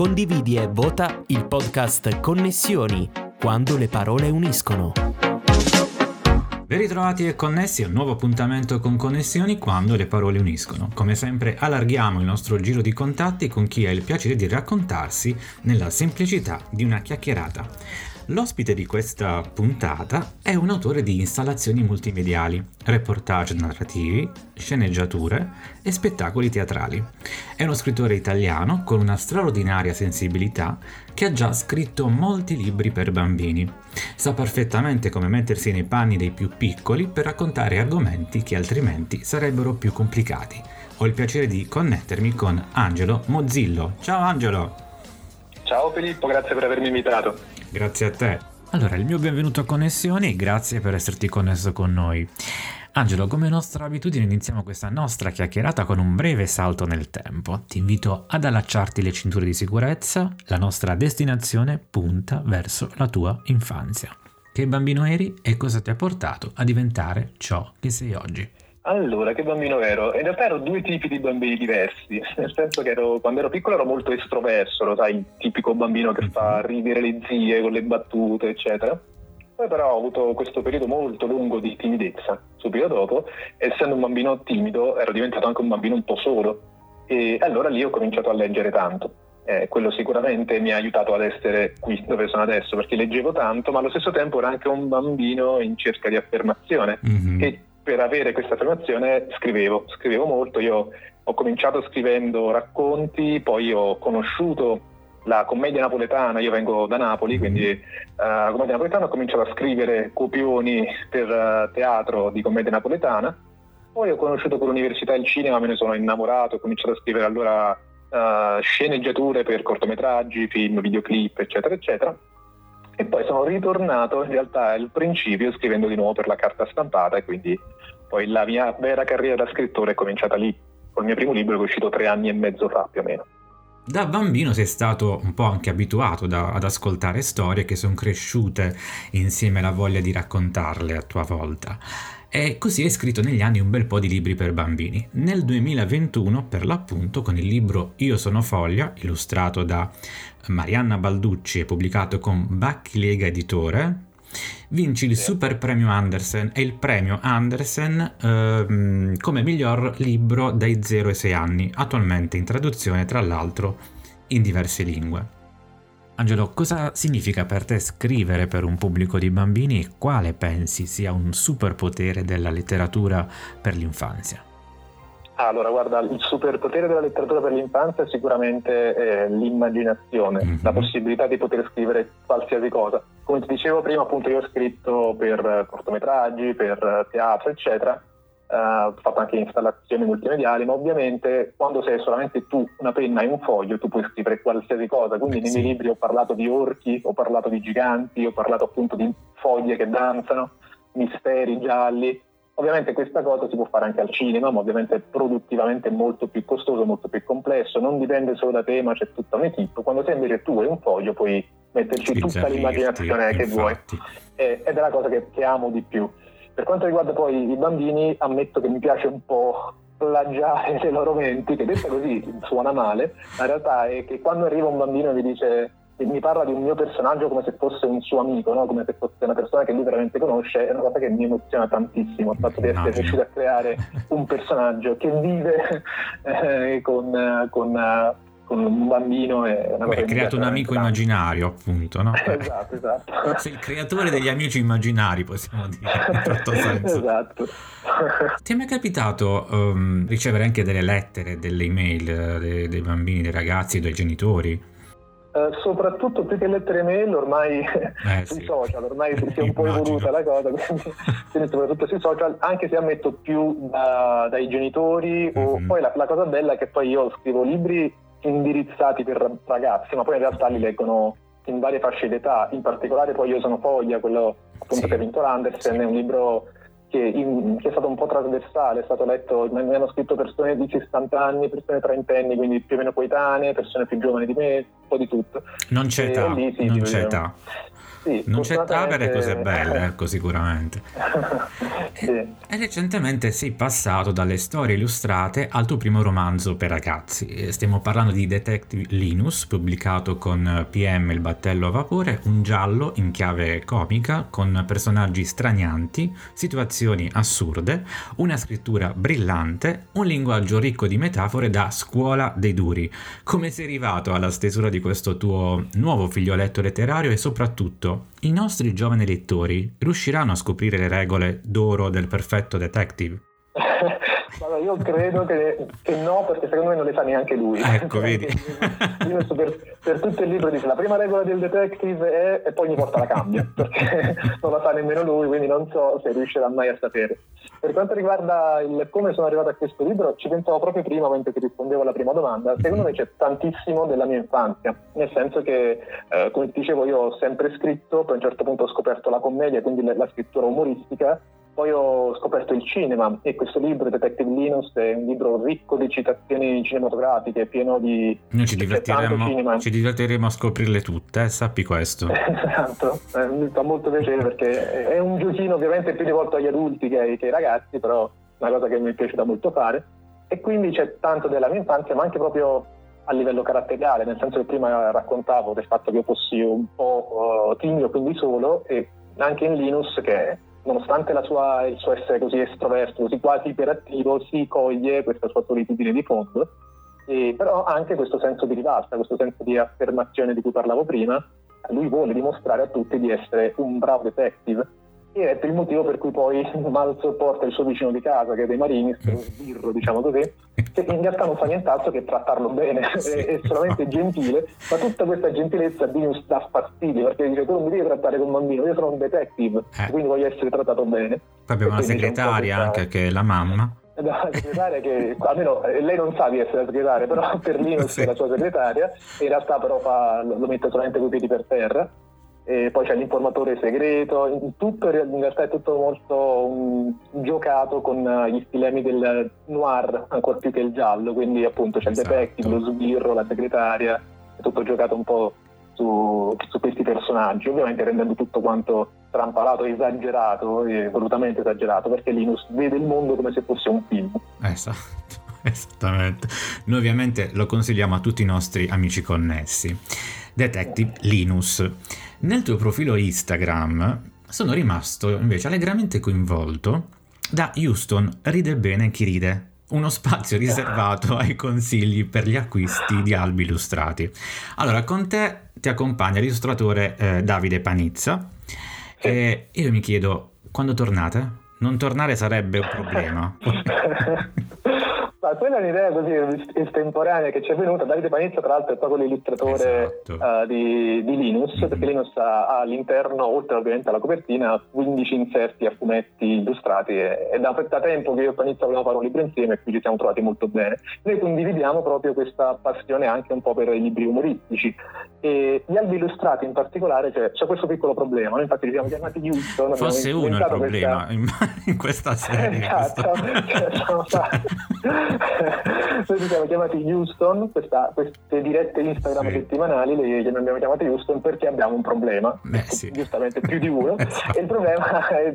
Condividi e vota il podcast Connessioni, quando le parole uniscono. Ben ritrovati e connessi a un nuovo appuntamento con Connessioni quando le parole uniscono. Come sempre allarghiamo il nostro giro di contatti con chi ha il piacere di raccontarsi nella semplicità di una chiacchierata. L'ospite di questa puntata è un autore di installazioni multimediali, reportage narrativi, sceneggiature e spettacoli teatrali. È uno scrittore italiano con una straordinaria sensibilità che ha già scritto molti libri per bambini. Sa perfettamente come mettersi nei panni dei più piccoli per raccontare argomenti che altrimenti sarebbero più complicati. Ho il piacere di connettermi con Angelo Mozzillo. Ciao Angelo! Ciao Filippo, grazie per avermi invitato. Grazie a te. Allora, il mio benvenuto a Connessioni, grazie per esserti connesso con noi. Angelo, come nostra abitudine iniziamo questa nostra chiacchierata con un breve salto nel tempo. Ti invito ad allacciarti le cinture di sicurezza, la nostra destinazione punta verso la tua infanzia. Che bambino eri e cosa ti ha portato a diventare ciò che sei oggi? Allora, che bambino ero? In realtà ero due tipi di bambini diversi, nel senso che ero, quando ero piccolo ero molto estroverso, lo sai, il tipico bambino che fa mhm. ridere le zie con le battute, eccetera. Poi però ho avuto questo periodo molto lungo di timidezza, subito dopo, essendo un bambino timido ero diventato anche un bambino un po' solo e allora lì ho cominciato a leggere tanto. Eh, quello sicuramente mi ha aiutato ad essere qui dove sono adesso perché leggevo tanto, ma allo stesso tempo ero anche un bambino in cerca di affermazione mm-hmm. e per avere questa formazione scrivevo, scrivevo molto, io ho cominciato scrivendo racconti, poi ho conosciuto la commedia napoletana, io vengo da Napoli, quindi uh, la commedia napoletana ho cominciato a scrivere copioni per uh, teatro di commedia napoletana, poi ho conosciuto con l'università il cinema, me ne sono innamorato, ho cominciato a scrivere allora uh, sceneggiature per cortometraggi, film, videoclip, eccetera, eccetera. E poi sono ritornato in realtà al principio scrivendo di nuovo per la carta stampata e quindi poi la mia vera carriera da scrittore è cominciata lì, col mio primo libro che è uscito tre anni e mezzo fa più o meno. Da bambino sei stato un po' anche abituato da, ad ascoltare storie che sono cresciute insieme alla voglia di raccontarle a tua volta. E così hai scritto negli anni un bel po' di libri per bambini. Nel 2021, per l'appunto, con il libro Io sono Foglia, illustrato da Marianna Balducci e pubblicato con Bacchi Lega Editore, vinci il Super Premio Andersen e il premio Andersen ehm, come miglior libro dai 0 ai 6 anni, attualmente in traduzione tra l'altro in diverse lingue. Angelo, cosa significa per te scrivere per un pubblico di bambini e quale pensi sia un superpotere della letteratura per l'infanzia? Allora, guarda, il superpotere della letteratura per l'infanzia è sicuramente eh, l'immaginazione, mm-hmm. la possibilità di poter scrivere qualsiasi cosa. Come ti dicevo prima, appunto, io ho scritto per cortometraggi, per teatro, eccetera, eh, ho fatto anche installazioni multimediali, ma ovviamente quando sei solamente tu, una penna e un foglio, tu puoi scrivere qualsiasi cosa. Quindi eh, nei miei libri ho parlato di orchi, ho parlato di giganti, ho parlato appunto di foglie che danzano, misteri gialli Ovviamente questa cosa si può fare anche al cinema, ma ovviamente è produttivamente molto più costoso, molto più complesso, non dipende solo da te, ma c'è tutta un'equipe. Quando sei invece tu hai un foglio, puoi metterci tutta l'immaginazione che vuoi. ed è la cosa che, che amo di più. Per quanto riguarda poi i bambini, ammetto che mi piace un po' plagiare le loro menti, che detta così suona male, ma in realtà è che quando arriva un bambino e mi dice mi parla di un mio personaggio come se fosse un suo amico, no? come se fosse una persona che lui veramente conosce, è una cosa che mi emoziona tantissimo, il fatto di essere riuscito a creare un personaggio che vive eh, con, con, con, un bambino. È una Beh, hai creato un amico tanto. immaginario, appunto, no? esatto, esatto. Sei il creatore degli amici immaginari, possiamo dire, in certo senso. esatto. Ti è mai capitato um, ricevere anche delle lettere, delle email eh, dei, dei bambini, dei ragazzi, dei genitori? Uh, soprattutto più che lettere mail ormai eh, sui sì. social, ormai si è un po' evoluta la cosa, quindi, quindi, soprattutto sui social, anche se ammetto più da, dai genitori, mm-hmm. o mhm. poi la, la, cosa bella è che poi io scrivo libri indirizzati per ragazzi, ma poi in realtà li leggono in varie fasce d'età, in particolare poi io sono Foglia, quello appunto sì. che ha vinto l'Andersen, sì. è un libro che, in, che, è stato un po' trasversale, è stato letto, mi hanno scritto persone di 60 anni, persone trentenni, quindi più o meno coetanee, persone più giovani di me, un po' di tutto. Non c'è età, lì, sì, non c'è età. Sì, non c'è Tavere cose belle, ecco sicuramente. sì. e, e, recentemente sei passato dalle storie illustrate al tuo primo romanzo per ragazzi. Stiamo parlando di Detective Linus, pubblicato con PM Il battello a vapore, un giallo in chiave comica con personaggi stranianti, situazioni assurde, una scrittura brillante, un linguaggio ricco di metafore da scuola dei duri. Come sei arrivato alla stesura di questo tuo nuovo figlioletto letterario e soprattutto i nostri giovani lettori riusciranno a scoprire le regole d'oro del perfetto detective? Allora, io credo che, che, no, perché secondo me non le sa neanche lui. Ecco, vedi. per, per, tutto il libro dice la prima regola del detective è e poi ogni volta la cambia, perché non la sa nemmeno lui, quindi non so se riuscirà mai a sapere. Per quanto riguarda il come sono arrivato a questo libro, ci pensavo proprio prima mentre ti rispondevo alla prima domanda. Secondo me c'è tantissimo della mia infanzia, nel senso che, eh, come ti dicevo, io ho sempre scritto, poi a un certo punto ho scoperto la commedia, quindi la scrittura umoristica poi ho scoperto il cinema e questo libro, Detective Linus, è un libro ricco di citazioni cinematografiche, pieno di... Noi ci divertiremo, ci divertiremo a scoprirle tutte, eh, sappi questo. esatto, eh, mi fa molto piacere perché è un giochino ovviamente più rivolto agli adulti che ai, che ai ragazzi, però è una cosa che mi piace da molto fare. E quindi c'è tanto della mia infanzia, ma anche proprio a livello caratteriale, nel senso che prima raccontavo del fatto che io fossi un po' uh, timido, quindi solo, e anche in Linus che nonostante sua, il suo essere così estroverso, così quasi iperattivo, si coglie questa sua solitudine di fondo, e, però anche questo senso di rivalsa, questo senso di affermazione di cui parlavo prima. Lui vuole dimostrare a tutti di essere un bravo detective e è il motivo per cui poi mal sopporta il suo vicino di casa, che è dei Marines, lo sbirro, diciamo così, che in realtà non fa nient'altro che trattarlo bene, sì. è, è, solamente gentile, ma tutta questa gentilezza a Dinius dà fastidio, perché dice tu non mi devi trattare come un bambino, io sono un detective, eh. quindi voglio essere trattato bene. Poi abbiamo una segretaria anche che è la mamma. La segretaria che almeno eh, lei non sa di essere la segretaria, però per Linus sì. è la sua segretaria, in realtà però fa, lo mette solamente coi piedi per terra e poi c'è l'informatore segreto, tutto in realtà è tutto molto um, giocato con uh, gli stilemi del noir ancora più che il giallo, quindi appunto c'è esatto. il detective, lo sbirro, la segretaria, è tutto giocato un po' su, su questi personaggi, ovviamente rendendo tutto quanto trampalato, esagerato, e volutamente esagerato, perché Linus vede il mondo come se fosse un film. Esatto. Esattamente. Noi ovviamente lo consigliamo a tutti i nostri amici connessi. Detective Linus. Nel tuo profilo Instagram sono rimasto invece allegramente coinvolto da Houston Ride bene chi ride, uno spazio riservato ai consigli per gli acquisti di albi illustrati. Allora, con te ti accompagna l'illustratore eh, Davide Panizza e io mi chiedo, quando tornate? Non tornare sarebbe un problema. Ma quella è un'idea così estemporanea che ci è venuta. Davide Panizza, tra l'altro, è proprio l'illustratore esatto. uh, di, di, Linus, mm-hmm. perché Linus ha, ha, all'interno, oltre ovviamente alla copertina, 15 inserti a fumetti illustrati. E, e da, da, tempo che io e Panizza volevamo fare un libro insieme e qui ci siamo trovati molto bene. Noi condividiamo proprio questa passione anche un po' per i libri umoristici. E gli albi illustrati in particolare c'è, c'è questo piccolo problema. Noi infatti li abbiamo chiamati Houston. Fosse uno il problema questa... in, questa serie. esatto. Questo... Noi ci siamo chiamati Houston, questa, queste dirette Instagram sì. settimanali le, le abbiamo chiamate Houston perché abbiamo un problema, Beh, sì. giustamente più di uno, esatto. e il problema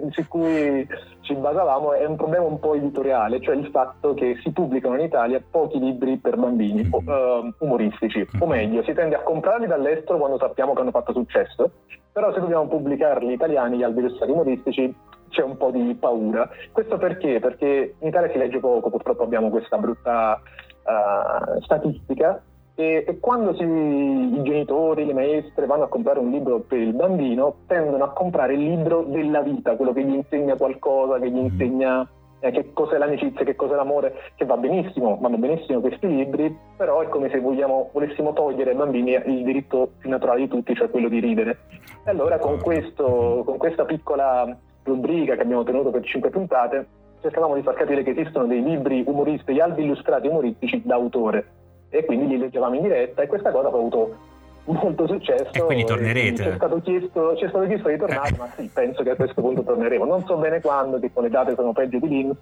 su cui ci basavamo è un problema un po' editoriale, cioè il fatto che si pubblicano in Italia pochi libri per bambini mm-hmm. uh, umoristici, mm-hmm. o meglio, si tende a comprarli dall'estero quando sappiamo che hanno fatto successo, però se dobbiamo pubblicarli italiani, gli albi umoristici, c'è un po' di paura. Questo perché? Perché in Italia si legge poco, purtroppo abbiamo questa brutta uh, statistica e, e, quando si, i genitori, le maestre vanno a comprare un libro per il bambino, tendono a comprare il libro della vita, quello che gli insegna qualcosa, che gli mm-hmm. insegna eh, che cos'è l'amicizia, che cos'è l'amore, che va benissimo, vanno benissimo questi libri, però è come se vogliamo, volessimo togliere ai bambini il diritto più naturale di tutti, cioè quello di ridere. E allora con, questo, con questa piccola rubrica che abbiamo tenuto per cinque puntate, cercavamo di far capire che esistono dei libri umoristici, albi illustrati umoristici d'autore e quindi li leggevamo in diretta e questa cosa ha avuto molto successo. E quindi tornerete? Ci è stato chiesto, ci è stato chiesto di tornare, eh. ma sì, penso che a questo punto torneremo. Non so bene quando, tipo le date sono peggio di Linux,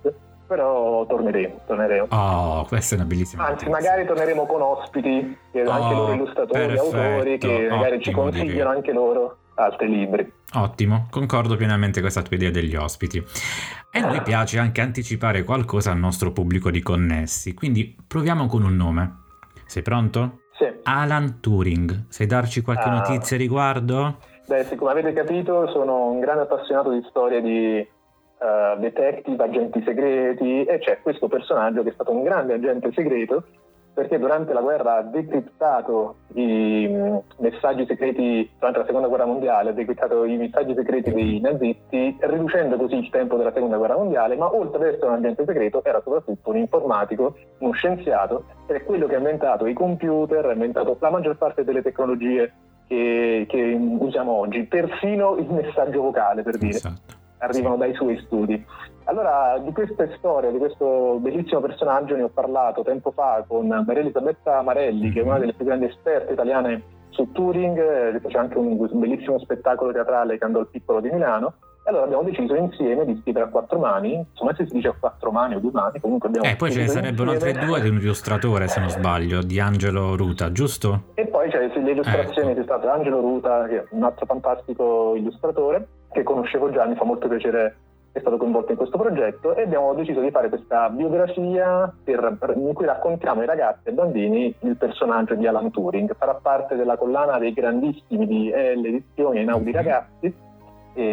però torneremo, torneremo. Oh, questa è una bellissima Anzi, notizia. magari torneremo con ospiti, oh, anche loro illustratori, perfetto, autori, che magari ci consigliano anche loro altri libri. Ottimo, concordo pienamente con questa tua idea degli ospiti. E a noi piace anche anticipare qualcosa al nostro pubblico di connessi, quindi proviamo con un nome. Sei pronto? Sì. Alan Turing, sai darci qualche Ah. notizia riguardo? Beh, sì, come avete capito, sono un grande appassionato di storie di eh, detective, agenti segreti e c'è questo personaggio che è stato un grande agente segreto perché durante la guerra ha decriptato i mh, messaggi segreti, durante la seconda guerra mondiale, ha decriptato i messaggi segreti dei nazisti, riducendo così il tempo della seconda guerra mondiale, ma oltre ad essere un agente segreto era soprattutto un informatico, uno scienziato, ed è quello che ha inventato i computer, ha inventato la maggior parte delle tecnologie che, che usiamo oggi, persino il messaggio vocale per dire, Esatto. arrivano dai suoi studi. Allora, di questa storia, di questo bellissimo personaggio ne ho parlato tempo fa con Maria Elisabetta Marelli, che è una delle più grandi esperte italiane su Turing, eh, c'è anche un, un bellissimo spettacolo teatrale che andò al Piccolo di Milano. E allora abbiamo deciso insieme di scrivere a quattro mani, insomma se si dice a quattro mani o due mani, comunque abbiamo Eh, poi ce ne sarebbero altre due di un illustratore, se non sbaglio, di Angelo Ruta, giusto? E poi c'è le illustrazioni, Ecco. c'è stato Angelo Ruta, che è un altro fantastico illustratore, che conoscevo già, mi fa molto piacere è stato coinvolto in questo progetto e abbiamo deciso di fare questa biografia per- per- in cui raccontiamo ai ragazzi e ai bambini il personaggio di Alan Turing. Farà parte della collana dei grandissimi di L Edizioni e Naudi Mhm. Ragazzi e,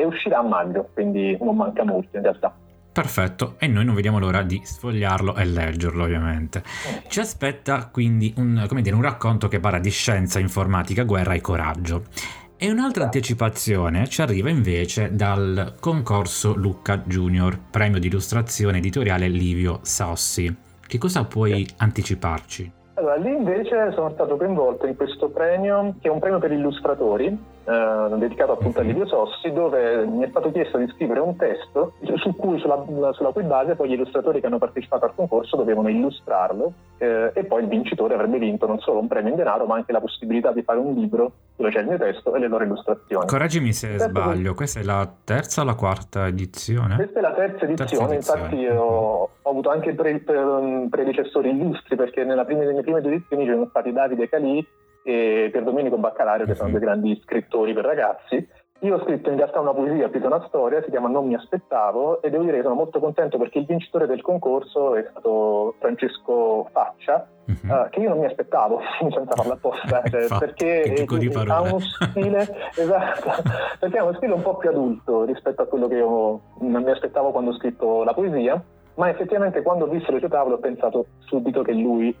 e uscirà a maggio, quindi non manca molto in realtà. Perfetto, e noi non vediamo l'ora di sfogliarlo e leggerlo, ovviamente. Ci aspetta quindi un, come dire, un racconto che parla di scienza, informatica, guerra e coraggio. E un'altra anticipazione ci arriva invece dal concorso Lucca Junior, premio di illustrazione editoriale Livio Sossi. Che cosa puoi anticiparci? Allora, lì invece sono stato coinvolto in questo premio, che è un premio per illustratori, eh, dedicato appunto a. Livio Sossi, dove mi è stato chiesto di scrivere un testo su cui, sulla, sulla cui base poi gli illustratori che hanno partecipato al concorso dovevano illustrarlo eh, e poi il vincitore avrebbe vinto non solo un premio in denaro, ma anche la possibilità di fare un libro dove c'è il mio testo e le loro illustrazioni. Correggimi se Certo. sbaglio, questa è la terza o la quarta edizione? Questa è la terza edizione, Terza edizione. infatti io ho avuto anche pre- pre- predecessori illustri perché nella prima- nelle prime due edizioni ci sono stati Davide Calì e Pier Domenico Baccalario che sono Mhm. due grandi scrittori per ragazzi. Io ho scritto in realtà una poesia più che una storia, si chiama Non mi aspettavo e devo dire che sono molto contento perché il vincitore del concorso è stato Francesco Faccia, Mhm. eh, che io non mi aspettavo senza farla apposta, cioè, Infatti, perché di ha uno stile esatto, perché ha uno stile un po' più adulto rispetto a quello che io non mi aspettavo quando ho scritto la poesia, ma effettivamente quando ho visto le sue tavole ho pensato subito che lui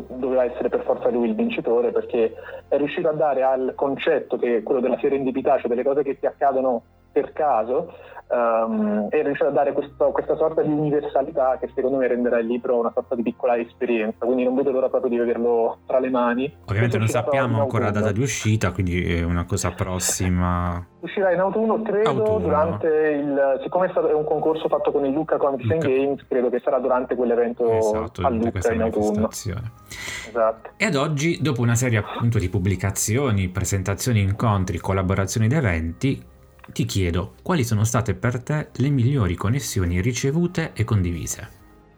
doveva essere per forza lui il vincitore perché è riuscito a dare al concetto che quello della serendipità, cioè delle cose che ti accadono per caso, ehm, è riuscito a dare questo- questa sorta di universalità che secondo me renderà il libro una sorta di piccola esperienza, quindi non vedo l'ora proprio di vederlo tra le mani. Ovviamente non sappiamo ancora la data di uscita, quindi è una cosa prossima. Uscirà in autunno, credo, Autunno. durante il... siccome è, stato, è un concorso fatto con il Lucca Comics and. Games, credo che sarà durante quell'evento Esatto, a di Lucca questa in autunno. manifestazione. Esatto. E ad oggi, dopo una serie appunto di pubblicazioni, presentazioni, incontri, collaborazioni ed eventi, ti chiedo quali sono state per te le migliori connessioni ricevute e condivise.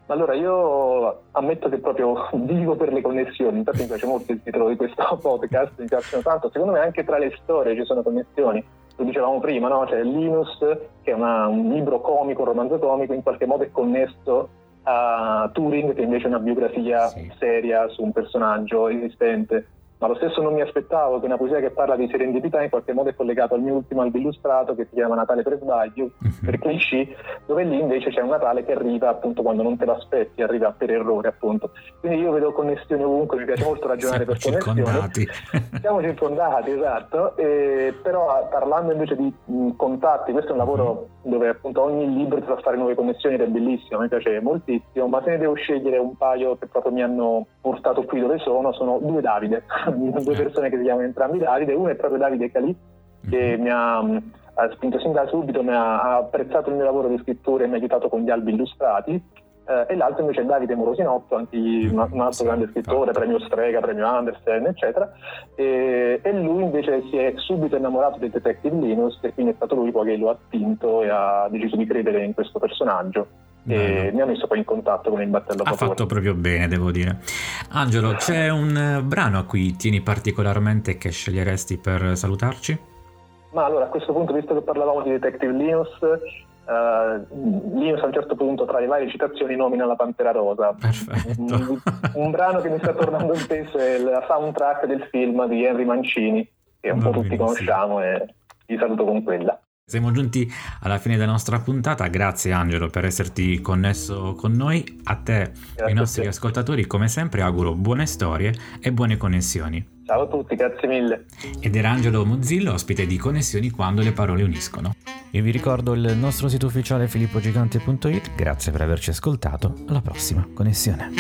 Allora, io ammetto che proprio vivo per le connessioni, infatti mi piace molto il titolo di questo podcast, mi piacciono tanto, secondo me anche tra le storie ci sono connessioni, lo dicevamo prima, no? c'è Linus che è una- un libro comico, un romanzo comico, in qualche modo è connesso a Turing che invece è una biografia Sì. seria su un personaggio esistente. Ma lo stesso non mi aspettavo che una poesia che parla di serendipità in qualche modo è collegato al mio ultimo albo illustrato che si chiama Natale per sbaglio, Mhm. per cliché, dove lì invece c'è un Natale che arriva appunto quando non te lo aspetti, arriva per errore appunto. Quindi io vedo connessioni ovunque, mi piace molto ragionare Siamo per connessioni. circondati. Siamo circondati, esatto, e però parlando invece di mh, contatti, questo è un lavoro dove appunto ogni libro ti fa fare nuove connessioni ed è bellissimo, mi piace moltissimo, ma se ne devo scegliere un paio che proprio mi hanno portato qui dove sono, sono due Davide, due persone che si chiamano entrambi Davide, uno è proprio Davide Calì, che mi ha, mh, ha spinto sin da subito, mi ha, ha apprezzato il mio lavoro di scrittura e mi ha aiutato con gli albi illustrati. Eh, e l'altro invece è Davide Morosinotto, anche un, un altro grande scrittore, premio Strega, premio Andersen, eccetera. E, e lui invece si è subito innamorato del Detective Linus e quindi è stato lui poi che lo ha spinto e ha deciso di credere in questo personaggio e mi ha messo poi in contatto con il battello Ha fatto proprio bene, devo dire. Angelo, c'è un eh, brano a cui tieni particolarmente che sceglieresti per salutarci? Ma allora a questo punto, visto che parlavamo di Detective Linus, uh, Linus a un certo punto tra le varie citazioni nomina la Pantera Rosa. Perfetto. Un, un brano che mi sta tornando in peso è la soundtrack del film di Henry Mancini, che un po' tutti conosciamo e vi saluto con quella. Siamo giunti alla fine della nostra puntata, grazie Angelo per esserti connesso con noi, a te e ai nostri ascoltatori come sempre auguro buone storie e buone connessioni. Ciao a tutti, grazie mille. Ed era Angelo Muzzillo, ospite di Connessioni quando le parole uniscono. Io vi ricordo il nostro sito ufficiale filippogigante.it, grazie per averci ascoltato, alla prossima connessione.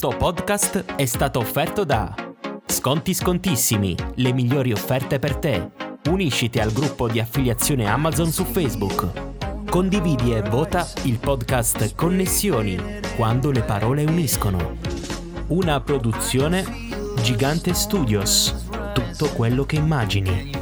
Questo podcast è stato offerto da Sconti Scontissimi, le migliori offerte per te. Unisciti al gruppo di affiliazione Amazon su Facebook. Condividi e vota il podcast Connessioni, quando le parole uniscono. Una produzione Gigante Studios. Tutto quello che immagini.